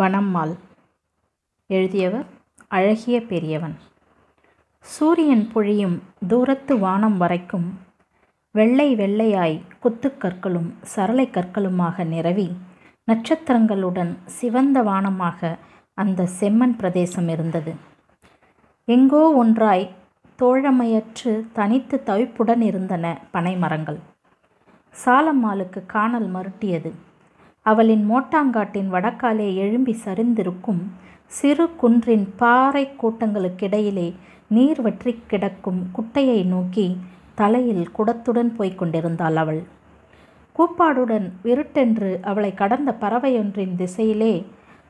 வனம்மாள். எழுதியவர் அழகிய பெரியவன். சூரியன் பொழியும் தூரத்து வானம் வரைக்கும் வெள்ளை வெள்ளையாய் குத்துக்கற்களும் சரளை கற்களுமாக நிரவி நட்சத்திரங்களுடன் சிவந்த வானமாக அந்த செம்மன் பிரதேசம் இருந்தது. எங்கோ ஒன்றாய் தோழமையற்று தனித்து தவிப்புடன் இருந்தன பனைமரங்கள். சாலம்மாளுக்கு காணல் மருட்டியது. அவளின் மோட்டாங்காட்டின் வடக்காலே எழும்பி சரிந்திருக்கும் சிறு குன்றின் பாறை கூட்டங்களுக்கிடையிலே நீர் வற்றி கிடக்கும் குட்டையை நோக்கி தலையில் குடத்துடன் போய்க் கொண்டிருந்தாள் அவள். கூப்பாடுடன் விருட்டென்று அவளை கடந்த பறவையொன்றின் திசையிலே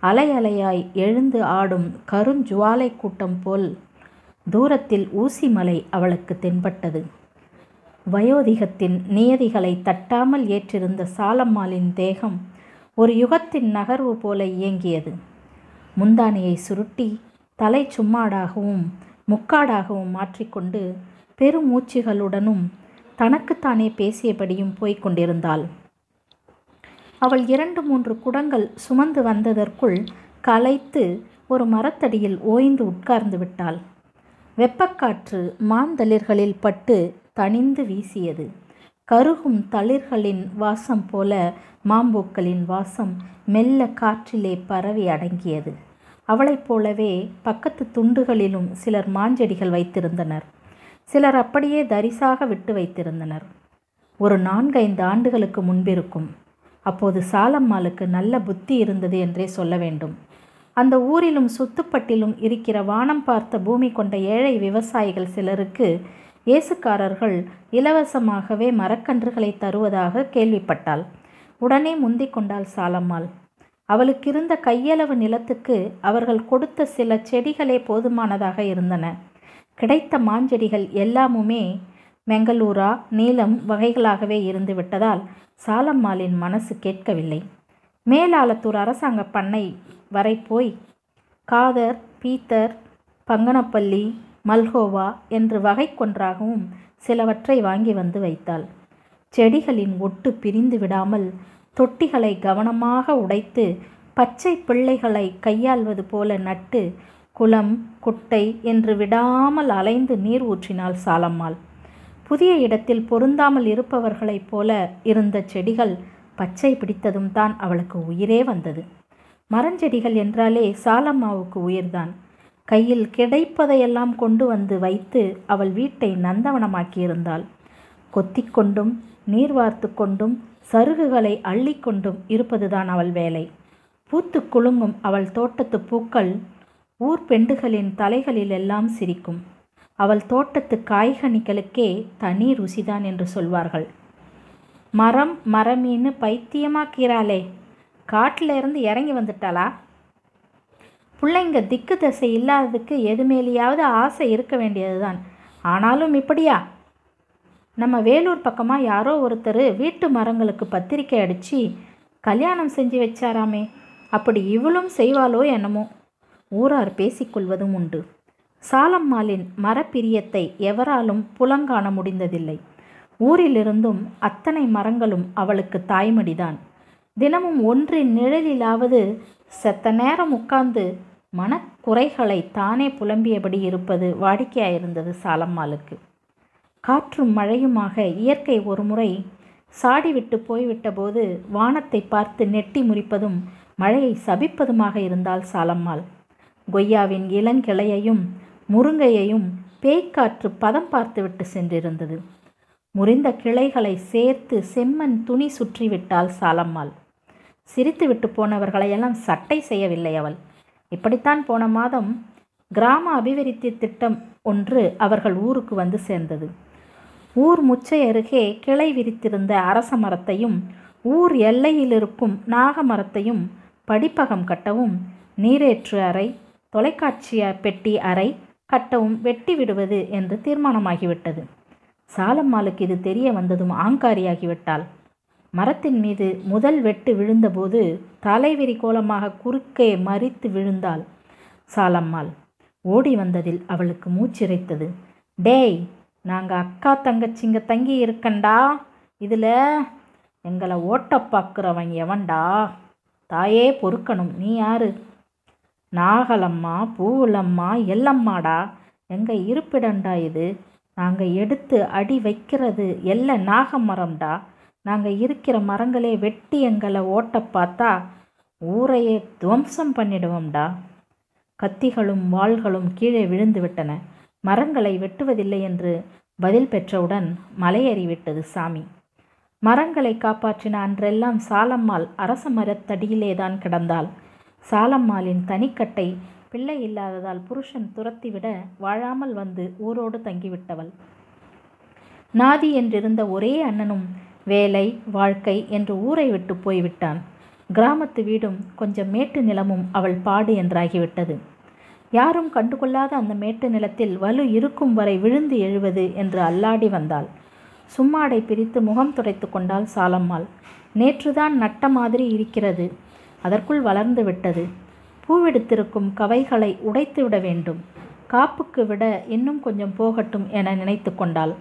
அலை அலையாய் எழுந்து ஆடும் கருஞ்சுவாலை கூட்டம் போல் தூரத்தில் ஊசிமலை அவளுக்கு தென்பட்டது. வயோதிகத்தின் நியதிகளை தட்டாமல் ஏற்றிருந்த சாலம்மாளின் தேகம் ஒரு யுகத்தின் நகர்வு போல இயங்கியது. முந்தானியை சுருட்டி தலை சும்மாடாகவும் முக்காடாகவும் மாற்றிக்கொண்டு பெருமூச்சுகளுடனும் தனக்குத்தானே பேசியபடியும் போய்க் கொண்டிருந்தாள். அவள் இரண்டு மூன்று குடங்கள் சுமந்து வந்ததற்குள் களைத்து ஒரு மரத்தடியில் ஓய்ந்து உட்கார்ந்து விட்டாள். வெப்பக்காற்று மாந்தளிர்களில் பட்டு தணிந்து வீசியது. கருகும் தளிர்களின் வாசம் போல மாம்பூக்களின் வாசம் மெல்ல காற்றிலே பரவி அடங்கியது. அவளைப் போலவே பக்கத்து துண்டுகளிலும் சிலர் மாஞ்செடிகள் வைத்திருந்தனர். சிலர் அப்படியே தரிசாக விட்டு வைத்திருந்தனர். ஒரு நான்கைந்து ஆண்டுகளுக்கு முன்பிருக்கும். அப்போது சாலம்மாளுக்கு நல்ல புத்தி இருந்தது என்றே சொல்ல வேண்டும். அந்த ஊரிலும் சுத்துப்பட்டிலும் இருக்கிற வானம் பார்த்த பூமி கொண்ட ஏழை விவசாயிகள் சிலருக்கு இயேசுக்காரர்கள் இலவசமாகவே மரக்கன்றுகளை தருவதாக கேள்விப்பட்டாள். உடனே முந்திக் கொண்டாள் சாலம்மாள். அவளுக்கிருந்த கையளவு நிலத்துக்கு அவர்கள் கொடுத்த சில செடிகளே போதுமானதாக இருந்தன. கிடைத்த மாஞ்செடிகள் எல்லாமுமே மெங்களூரா நீலம் வகைகளாகவே இருந்து விட்டதால் சாலம்மாளின் மனசு கேட்கவில்லை. மேலாளத்தூர் அரசாங்க பண்ணை வரை போய் காதர் பீத்தர் பங்கனப்பள்ளி மல்ஹோவா என்று வகை கொன்றாகவும் சிலவற்றை வாங்கி வந்து வைத்தாள். செடிகளின் ஒட்டு பிரிந்து விடாமல் தொட்டிகளை கவனமாக உடைத்து பச்சை பிள்ளைகளை கையாள்வது போல நட்டு குளம் குட்டை என்று விடாமல் அலைந்து நீர் ஊற்றினாள் சாலம்மாள். புதிய இடத்தில் பொருந்தாமல் இருப்பவர்களைப் போல இருந்த செடிகள் பச்சை பிடித்ததும் தான் அவளுக்கு உயிரே வந்தது. மரஞ்செடிகள் என்றாலே சாலம்மாவுக்கு உயிர்தான். கையில் கிடைப்பதையெல்லாம் கொண்டு வந்து வைத்து அவள் வீட்டை நந்தவனமாக்கியிருந்தாள். கொத்திக்கொண்டும் நீர் வார்த்து கொண்டும் சருகுகளை அள்ளிக்கொண்டும் இருப்பதுதான் அவள் வேலை. பூத்து குலுங்கும் அவள் தோட்டத்து பூக்கள் ஊர் பெண்டுகளின் தலைகளில் எல்லாம் சிரிக்கும். அவள் தோட்டத்து காய்கனிகளுக்கே தனி ருசிதான் என்று சொல்வார்கள். மரம் மரமீன்னு பைத்தியமாக்கிறாளே காட்டில் இருந்து இறங்கி வந்துட்டாளா? பிள்ளைங்க திக்கு தசை இல்லாததுக்கு எது மேலேயாவது ஆசை இருக்க வேண்டியது தான் ஆனாலும் இப்படியா? நம்ம வேலூர் பக்கமாக யாரோ ஒருத்தர் வீட்டு மரங்களுக்கு பத்திரிக்கை அடித்து கல்யாணம் செஞ்சு வச்சாராமே அப்படி இவளும் செய்வாளோ என்னமோ? ஊரார் பேசிக்கொள்வதும் உண்டு. சாலம்மாளின் மரப்பிரியத்தை எவராலும் புலங்காண முடிந்ததில்லை. ஊரிலிருந்தும் அத்தனை மரங்களும் அவளுக்கு தாய்மடிதான். தினமும் ஒன்றின் நிழலிலாவது செத்த நேரம் உட்கார்ந்து மனக்குறைகளை தானே புலம்பியபடி இருப்பது வாடிக்கையாயிருந்தது சாலம்மாளுக்கு. காற்றும் மழையுமாக இயற்கை ஒரு முறை சாடிவிட்டு போய்விட்டபோது வானத்தை பார்த்து நெட்டி முறிப்பதும் மழையை சபிப்பதுமாக இருந்தால் சாலம்மாள். கொய்யாவின் இளங்கிளையையும் முருங்கையையும் பேய்க்காற்று பதம் பார்த்துவிட்டு சென்றிருந்தது. முறிந்த கிளைகளை சேர்த்து செம்மண் துணி சுற்றிவிட்டாள் சாலம்மாள். சிரித்துவிட்டு போனவர்களையெல்லாம் சட்டை செய்யவில்லை அவள். இப்படித்தான் போன மாதம் கிராம அபிவிருத்தி திட்டம் ஒன்று அவர்கள் ஊருக்கு வந்து சேர்ந்தது. ஊர் முச்சை அருகே கிளை விரித்திருந்த அரச மரத்தையும் ஊர் எல்லையில் இருக்கும் நாக மரத்தையும் படிப்பகம் கட்டவும் நீரேற்று அறை தொலைக்காட்சி பெட்டி அறை கட்டவும் வெட்டி விடுவது என்று தீர்மானமாகிவிட்டது. சாலம்மாளுக்கு இது தெரிய வந்ததும் ஆங்காரியாகிவிட்டாள். மரத்தின் மீது முதல் வெட்டு விழுந்தபோது தலைவிரி கோலமாக குறுக்கே மறித்து விழுந்தாள் சாலம்மாள். ஓடி வந்ததில் அவளுக்கு மூச்சிறைத்தது டேய் நாங்கள் அக்கா தங்கச்சிங்க தங்கி இருக்கண்டா? இதில் எங்களை ஓட்ட பார்க்குறவன் எவன்டா? தாயே பொறுக்கணும் நீ யாரு? நாகலம்மா பூவுலம்மா எல்லம்மாடா. எங்கள் இருப்பிடண்டா இது? நாங்கள் எடுத்து அடி வைக்கிறது எல்ல நாக மரம்டா நாங்கள் இருக்கிற மரங்களே வெட்டி எங்களை ஓட்ட பார்த்தா ஊரையே துவம்சம் பண்ணிடுவோம்டா. கத்திகளும் வாள்களும் கீழே விழுந்து விட்டன. மரங்களை வெட்டுவதில்லை என்று பதில் பெற்றவுடன் மலையேறிவிட்டது சாமி. மரங்களை காப்பாற்றின அன்றெல்லாம் சாலம்மாள் அரச மரத்தடியிலேதான் கிடந்தாள். சாலம்மாளின் தனிக்கட்டை பிள்ளை இல்லாததால் புருஷன் துரத்திவிட வாழாமல் வந்து ஊரோடு தங்கிவிட்டவள். நாதி என்றிருந்த ஒரே அண்ணனும் வேலை வாழ்க்கை என்று ஊரை விட்டு போய்விட்டான். கிராமத்து வீடும் கொஞ்சம் மேட்டு நிலமும் அவள் பாடு என்றாகிவிட்டது. யாரும் கண்டுகொள்ளாத அந்த மேட்டு நிலத்தில் வலு இருக்கும் வரை விழுந்து எழுவது என்று அல்லாடி வந்தாள். சும்மாடை பிரித்து முகம் துடைத்து கொண்டாள் சாலம்மாள். நேற்றுதான் நட்ட மாதிரி இருக்கிறது. அதற்குள் வளர்ந்து விட்டது. பூவெடுத்திருக்கும் கவைகளை உடைத்து விட வேண்டும். காப்புக்கு விட இன்னும் கொஞ்சம் போகட்டும் என நினைத்து கொண்டாள்.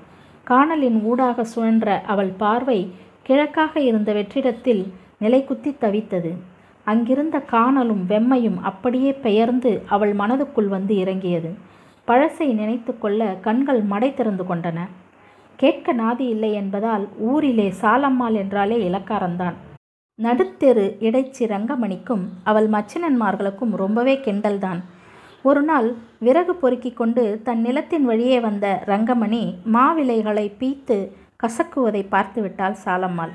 காணலின் ஊடாக சுழன்ற அவள் பார்வை கிழக்காக இருந்த வெற்றிடத்தில் நிலைக்குத்தி தவித்தது. அங்கிருந்த காணலும் வெம்மையும் அப்படியே பெயர்ந்து அவள் மனதுக்குள் வந்து இறங்கியது. பழசை நினைத்து கொள்ள கண்கள் மடை திறந்து கொண்டன. கேட்க நாதி இல்லை என்பதால் ஊரிலே சாலம்மாள் என்றாலே இலக்காரந்தான் நடுத்தெரு இடைச்சி ரங்கமணிக்கும் அவள் மச்சினன்மார்களுக்கும் ரொம்பவே கிண்டல்தான். ஒரு நாள் விறகு பொறுக்கி கொண்டு தன் நிலத்தின் வழியே வந்த ரங்கமணி மாவிலைகளை பீத்து கசக்குவதை பார்த்துவிட்டாள் சாலம்மாள்.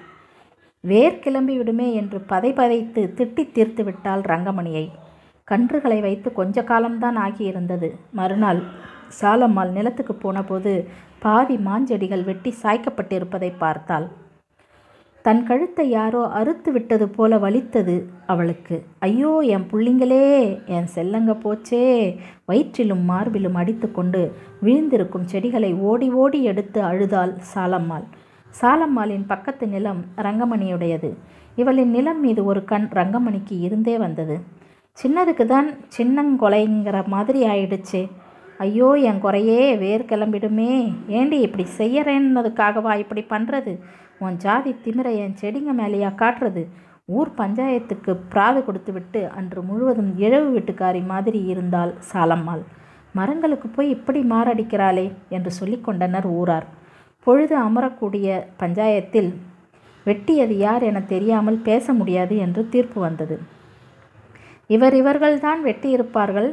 வேர் கிளம்பி விடுமே என்று பதை பதைத்து திட்டி தீர்த்து விட்டாள் ரங்கமணியை. கன்றுகளை வைத்து கொஞ்ச காலம்தான் ஆகியிருந்தது. மறுநாள் சாலம்மாள் நிலத்துக்கு போனபோது பாதி மாஞ்செடிகள் வெட்டி சாய்க்கப்பட்டிருப்பதை பார்த்தாள். தன் கழுத்தை யாரோ அறுத்து விட்டது போல வலித்தது அவளுக்கு. ஐயோ என் புள்ளிங்களே என் செல்லங்க போச்சே. வயிற்றிலும் மார்பிலும் அடித்துக்கொண்டு விழுந்திருக்கும் செடிகளை ஓடி ஓடி எடுத்து அழுதாள் சாலம்மாள். சாலம்மாளின் பக்கத்து நிலம் ரங்கமணியுடையது. இவளின் நிலம் மீது ஒரு கண் ரங்கமணிக்கு இருந்தே வந்தது. சின்னதுக்கு தான் சின்னங்கொலைங்கிற மாதிரி ஆயிடுச்சே. ஐயோ என் குறையே வேர் கிளம்பிடுமே. ஏண்டி இப்படி செய்யறேன்னதுக்காகவா இப்படி பண்ணுறது உன் ஜாதி திமிர என் செடிங்க மேலேயா காட்டுறது? ஊர் பஞ்சாயத்துக்கு பிராது கொடுத்து விட்டு அன்று முழுவதும் இழவு வீட்டுக்காரி மாதிரி இருந்தால் சாலம்மாள். மரங்களுக்கு போய் இப்படி மாரடிக்கிறாளே என்று சொல்லிக்கொண்டனர் ஊரார். பொழுது அமரக்கூடிய பஞ்சாயத்தில் வெட்டியது யார் என தெரியாமல் பேச முடியாது என்று தீர்ப்பு வந்தது. இவர் இவர்கள்தான் வெட்டியிருப்பார்கள்.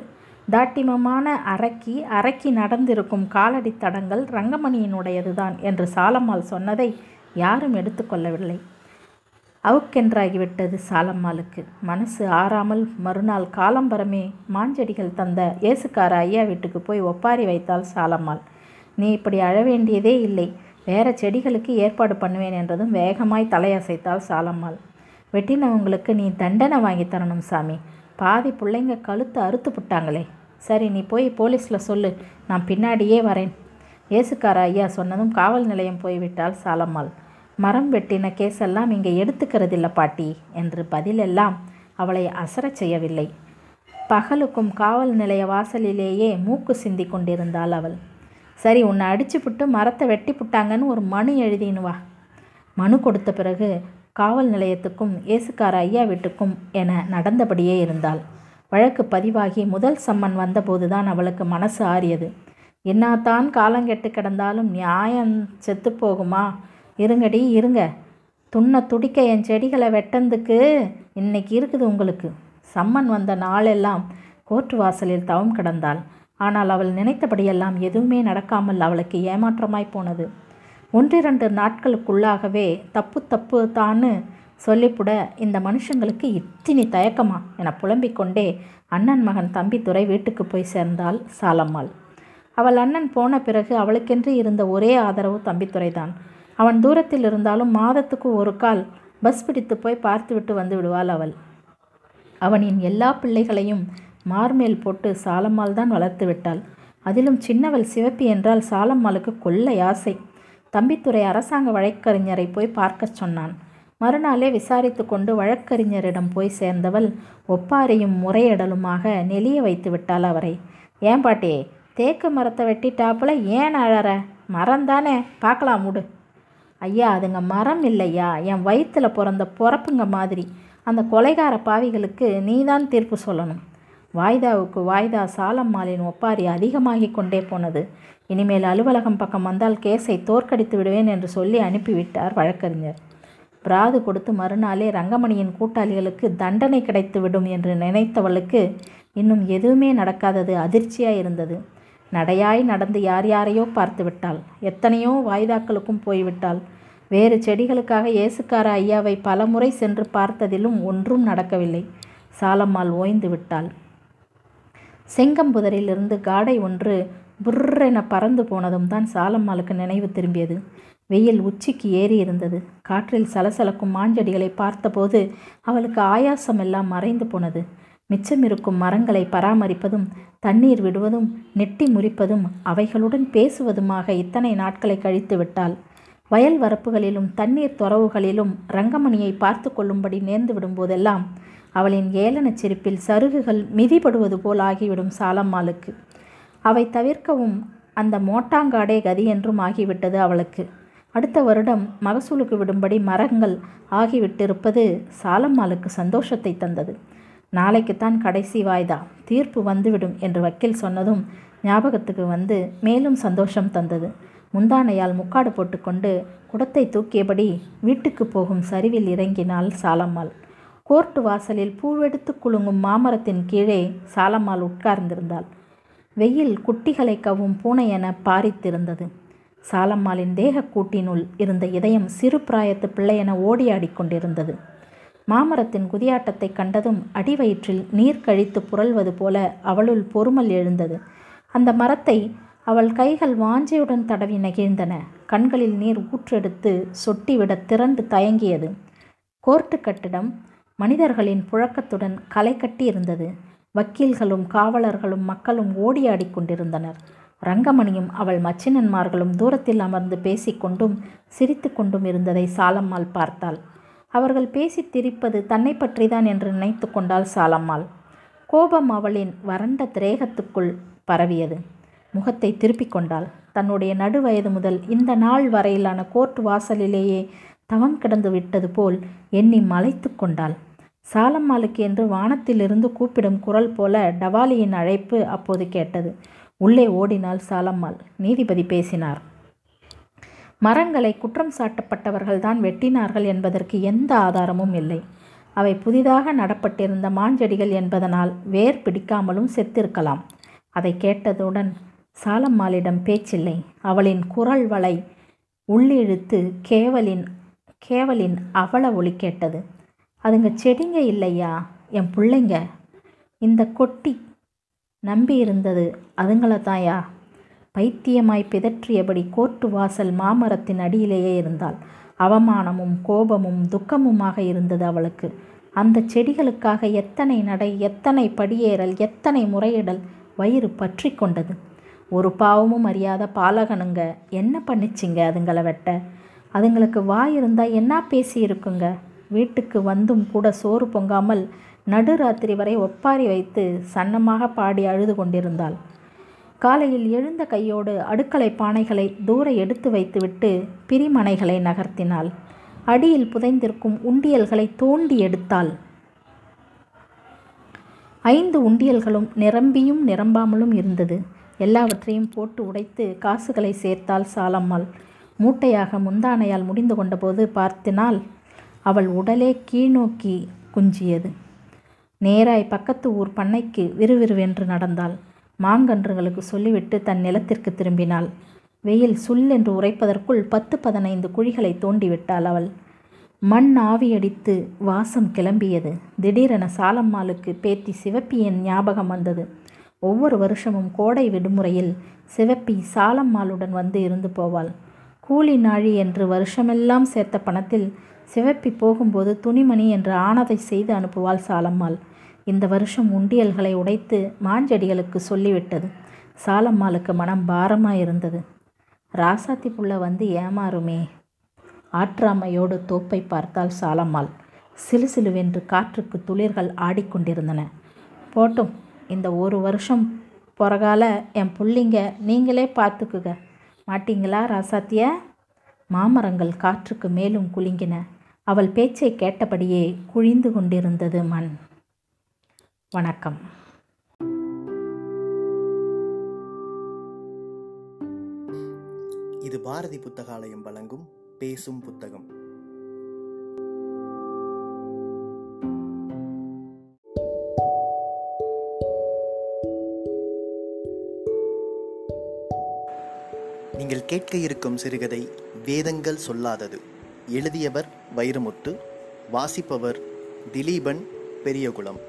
தாட்டிமமான அரக்கி அரக்கி நடந்திருக்கும் காலடி தடங்கள் ரங்கமணியினுடையதுதான் என்று சாலம்மாள் சொன்னதை யாரும் எடுத்துக்கொள்ளவில்லை அவுக்கென்றாகிவிட்டது சாலம்மாளுக்கு. மனசு ஆறாமல் மறுநாள் காலம்பரமே மாஞ்செடிகள் தந்த ஏசுக்கார ஐயா வீட்டுக்கு போய் ஒப்பாரி வைத்தாள் சாலம்மாள். நீ இப்படி அழ வேண்டியதே இல்லை. வேற செடிகளுக்கு ஏற்பாடு பண்ணுவேன் என்றதும் வேகமாய் தலையசைத்தாள் சாலம்மாள். வெட்டினவங்களுக்கு நீ தண்டனை வாங்கி தரணும் சாமி. பாதி பிள்ளைங்க கழுத்து அறுத்து புட்டாங்களே. சரி நீ போய் போலீஸில் சொல்லு. நான் பின்னாடியே வரேன். ஏசுக்கார ஐயா சொன்னதும் காவல் நிலையம் போய்விட்டாள் சாலம்மாள். மரம் வெட்டின கேஸெல்லாம் இங்கே எடுத்துக்கிறதில்ல பாட்டி என்று பதிலெல்லாம் அவளை அசரச் செய்யவில்லை. பகலுக்கும் காவல் நிலைய வாசலிலேயே மூக்கு சிந்தி கொண்டிருந்தாள் அவள். சரி உன்னை அடிச்சுப்புட்டு மரத்தை வெட்டி புட்டாங்கன்னு ஒரு மனு எழுதினு வா. மனு கொடுத்த பிறகு காவல் நிலையத்துக்கும் ஏசுக்கார ஐயா வீட்டுக்கும் என நடந்தபடியே இருந்தாள். வழக்கு பதிவாகி முதல் சம்மன் வந்தபோதுதான் அவளுக்கு மனசு ஆறியது. என்னாத்தான் காலங்கெட்டு கிடந்தாலும் நியாயம் செத்து போகுமா? இருங்கடி இருங்க. துண்ண துடிக்க என் செடிகளை வெட்டந்துக்கு இன்னைக்கு இருக்குது உங்களுக்கு. சம்மன் வந்த நாளெல்லாம் கோர்ட்டு வாசலில் தவம் கிடந்தாள். ஆனால் அவள் நினைத்தபடியெல்லாம் எதுவுமே நடக்காமல் அவளுக்கு ஏமாற்றமாய் போனது. ஒன்றிரண்டு நாட்களுக்குள்ளாகவே தப்பு தப்பு தான்னு சொல்லிப்புட இந்த மனுஷங்களுக்கு இத்தினி தயக்கமா? என புலம்பிக் கொண்டே அண்ணன் மகன் தம்பித்துறை வீட்டுக்கு போய் சேர்ந்தாள் சாலம்மாள். அவள் அண்ணன் போன பிறகு அவளுக்கென்று இருந்த ஒரே ஆதரவு தம்பித்துறைதான். அவன் தூரத்தில் இருந்தாலும் மாதத்துக்கு ஒரு கால் பஸ் பிடித்து போய் பார்த்துவிட்டு வந்து விடுவாள் அவள். அவனின் எல்லா பிள்ளைகளையும் மார்மேல் போட்டு சாலம்மாள் தான் வளர்த்து விட்டாள். அதிலும் சின்னவள் சிவப்பி என்றால் சாலம்மாளுக்கு கொள்ளை ஆசை. தம்பித்துறை அரசாங்க வழக்கறிஞரை போய் பார்க்கச் சொன்னான். மறுநாளே விசாரித்து கொண்டு வழக்கறிஞரிடம் போய் சேர்ந்தவள் ஒப்பாரியும் முறையிடலுமாக நெளிய வைத்து விட்டாள் அவரை. ஏன் பாட்டி தேக்கு மரத்தை வெட்டிட்டாப்புல ஏன் அழற? மரம் தானே பார்க்கலாம் முடு ஐயா அதுங்க மரம் இல்லையா? என் வயிற்றில் பிறந்த பிறப்புங்க மாதிரி. அந்த கொலைகார பாவிகளுக்கு நீதான் தீர்ப்பு சொல்லணும். வாய்தாவுக்கு வாய்தா சாலம்மாளின் ஒப்பாரி அதிகமாகிக் கொண்டே போனது. இனிமேல் அலுவலகம் பக்கம் வந்தால் கேஸை தோற்கடித்து விடுவேன் என்று சொல்லி அனுப்பிவிட்டார் வழக்கறிஞர். பிராது கொடுத்து மறுநாளே ரங்கமணியின் கூட்டாளிகளுக்கு தண்டனை கிடைத்துவிடும் என்று நினைத்தவளுக்கு இன்னும் எதுவுமே நடக்காதது அதிர்ச்சியாக இருந்தது நடையாய் நடந்து யார் யாரையோ பார்த்து விட்டாள். எத்தனையோ வாய்தாக்களுக்கும் போய்விட்டாள். வேறு செடிகளுக்காக இயேசுக்கார ஐயாவை பலமுறை சென்று பார்த்ததிலும் ஒன்றும் நடக்கவில்லை. சாலம்மாள் ஓய்ந்து விட்டாள். செங்கம்புதரிலிருந்து காடை ஒன்று புர்ரென பறந்து போனதும் தான் சாலம்மாளுக்கு நினைவு திரும்பியது. வெயில் உச்சிக்கு ஏறி இருந்தது. காற்றில் சலசலக்கும் மாஞ்செடிகளை பார்த்தபோது அவளுக்கு ஆயாசம் எல்லாம் மறைந்து போனது. மிச்சமிருக்கும் மரங்களை பராமரிப்பதும் தண்ணீர் விடுவதும் நெட்டி முறிப்பதும் அவைகளுடன் பேசுவதுமாக இத்தனை நாட்களை கழித்து விட்டாள். வயல் வரப்புகளிலும் தண்ணீர் துறவுகளிலும் ரங்கமணியை பார்த்து கொள்ளும்படி நேர்ந்து விடும்போதெல்லாம் அவளின் ஏளனச் சிரிப்பில் சருகுகள் மிதிபடுவது போல் ஆகிவிடும் சாலம்மாளுக்கு. அவை தவிர்க்கவும் அந்த மோட்டாங்காடே கதி என்றும் ஆகிவிட்டது அவளுக்கு. அடுத்த வருடம் மகசூலுக்கு விடும்படி மரங்கள் ஆகிவிட்டிருப்பது சாலம்மாளுக்கு சந்தோஷத்தை தந்தது. நாளைக்குத்தான் கடைசி வாய்தா தீர்ப்பு வந்துவிடும் என்று வக்கீல் சொன்னதும் ஞாபகத்துக்கு வந்து மேலும் சந்தோஷம் தந்தது. முந்தானையால் முக்காடு போட்டுக்கொண்டு குடத்தை தூக்கியபடி வீட்டுக்கு போகும் சரிவில் இறங்கினாள் சாலம்மாள். கோர்ட்டு வாசலில் பூவெடுத்து குலுங்கும் மாமரத்தின் கீழே சாலம்மாள் உட்கார்ந்திருந்தாள். வெயில் குட்டிகளை கவும் பூனை என பாரித்திருந்தது. சாலம்மாளின் தேகக்கூட்டினுள் இருந்த இதயம் சிறு பிராயத்து பிள்ளையென ஓடியாடிக் கொண்டிருந்தது. மாமரத்தின் குதியாட்டத்தை கண்டதும் அடிவயிற்றில் நீர் கழித்து புரள்வது போல அவளுள் பொறுமல் எழுந்தது. அந்த மரத்தை அவள் கைகள் வாஞ்சையுடன் தடவி நெகிழ்ந்தன. கண்களில் நீர் ஊற்றெடுத்து சொட்டிவிட திரண்டு தயங்கியது. கோர்ட்டு கட்டிடம் மனிதர்களின் புழக்கத்துடன் களை கட்டி இருந்தது. வக்கீல்களும் காவலர்களும் மக்களும் ஓடியாடிக் கொண்டிருந்தனர். ரங்கமணியும் அவள் மச்சினன்மார்களும் தூரத்தில் அமர்ந்து பேசிக்கொண்டும் சிரித்து கொண்டும் இருந்ததை சாலம்மாள் பார்த்தாள். அவர்கள் பேசி திரிப்பது தன்னை பற்றிதான் என்று நினைத்து கொண்டாள் சாலம்மாள். கோபம் அவளின் வறண்ட திரேகத்துக்குள் பரவியது. முகத்தை திருப்பிக் கொண்டாள். தன்னுடைய நடுவயது முதல் இந்த நாள் வரையிலான கோர்ட் வாசலிலேயே தவம் கிடந்து விட்டது போல் எண்ணி மலைத்து கொண்டாள். சாலம்மாளுக்கு என்று வானத்திலிருந்து கூப்பிடும் குரல் போல டவாலியின் அழைப்பு அப்போது கேட்டது. உள்ளே ஓடினாள் சாலம்மாள். நீதிபதி பேசினார். மரங்களை குற்றம் சாட்டப்பட்டவர்கள்தான் வெட்டினார்கள் என்பதற்கு எந்த ஆதாரமும் இல்லை. அவை புதிதாக நடப்பட்டிருந்த மாஞ்செடிகள் என்பதனால் வேர் பிடிக்காமலும் செத்திருக்கலாம். அதை கேட்டதுடன் சாலம்மாளிடம் பேச்சில்லை. அவளின் குரல் வளை உள்ளிழுத்து கேவலின் கேவலின் அவல ஒளி கேட்டது. அதுங்க செடிங்க இல்லையா? என் பிள்ளைங்க இந்த கொட்டி நம்பி இருந்தது அதுங்கள தாயா பைத்தியமாய் பிதற்றியபடி கோர்ட்டு வாசல் மாமரத்தின் அடியிலேயே இருந்தாள். அவமானமும் கோபமும் துக்கமுமாக இருந்தது அவளுக்கு. அந்த செடிகளுக்காக எத்தனை நடை எத்தனை படியேறல் எத்தனை முறையிடல் வயிறு பற்றி கொண்டது. ஒரு பாவமும் அறியாத பாலகனுங்க என்ன பண்ணிச்சிங்க அதுங்களை வெட்ட? அதுங்களுக்கு வாய் இருந்தால் என்ன பேசி இருக்குங்க வீட்டுக்கு வந்தும் கூட சோறு பொங்காமல் நடுராத்திரி வரை ஒப்பாரி வைத்து சன்னமாக பாடி அழுது கொண்டிருந்தாள். காலையில் எழுந்த கையோடு அடுக்களை பானைகளை தூர எடுத்து வைத்துவிட்டு பிரிமனைகளை நகர்த்தினாள். அடியில் புதைந்திருக்கும் உண்டியல்களை தோண்டி எடுத்தாள். ஐந்து உண்டியல்களும் நிரம்பியும் நிரம்பாமலும் இருந்தது. எல்லாவற்றையும் போட்டு உடைத்து காசுகளை சேர்த்தாள் சாலம்மாள். மூட்டையாக முந்தானையால் முடிந்து கொண்டபோது பார்த்தினால் அவள் உடலே கீழ்நோக்கி குஞ்சியது. நேராய் பக்கத்து ஊர் பண்ணைக்கு விறுவிறுவென்று நடந்தாள். மாங்கன்றுகளுக்கு சொல்லிவிட்டு தன் நிலத்திற்கு திரும்பினாள். வெயில் சுல் என்று உரைப்பதற்குள் பத்து பதினைந்து குழிகளை தோண்டிவிட்டாள் அவள். மண் ஆவியடித்து வாசம் கிளம்பியது. திடீரென சாலம்மாளுக்கு பேத்தி சிவப்பியின் ஞாபகம் வந்தது. ஒவ்வொரு வருஷமும் கோடை விடுமுறையில் சிவப்பி சாலம்மாளுடன் வந்து இருந்து போவாள். கூலி நாழி என்று வருஷமெல்லாம் சேர்த்த பணத்தில் சிவப்பி போகும்போது துணிமணி என்று ஆனதை செய்து அனுப்புவாள் சாலம்மாள். இந்த வருஷம் உண்டியல்களை உடைத்து மாஞ்செடிகளுக்கு சொல்லிவிட்டது. சாலம்மாளுக்கு மனம் பாரமாக இருந்தது ராசாத்தி புள்ள வந்து ஏமாறுமே. ஆற்றாமையோடு தோப்பை பார்த்தால் சாலம்மாள். சிலுசிலுவென்று காற்றுக்கு துளிர்கள் ஆடிக்கொண்டிருந்தன. போட்டும் இந்த ஒரு வருஷம் பிறகால என் புள்ளிங்க நீங்களே பார்த்துக்குங்க மாட்டீங்களா ராசாத்திய? மாமரங்கள் காற்றுக்கு மேலும் குலுங்கின. அவள் பேச்சை கேட்டபடியே குழிந்து கொண்டிருந்தது மண். வணக்கம். இது பாரதி புத்தகாலயம் வழங்கும் பேசும் புத்தகம். நீங்கள் கேட்க இருக்கும் சிறுகதை வேதங்கள் சொல்லாதது. எழுதியவர் வைரமுத்து வாசிப்பவர் திலீபன் பெரியகுளம்.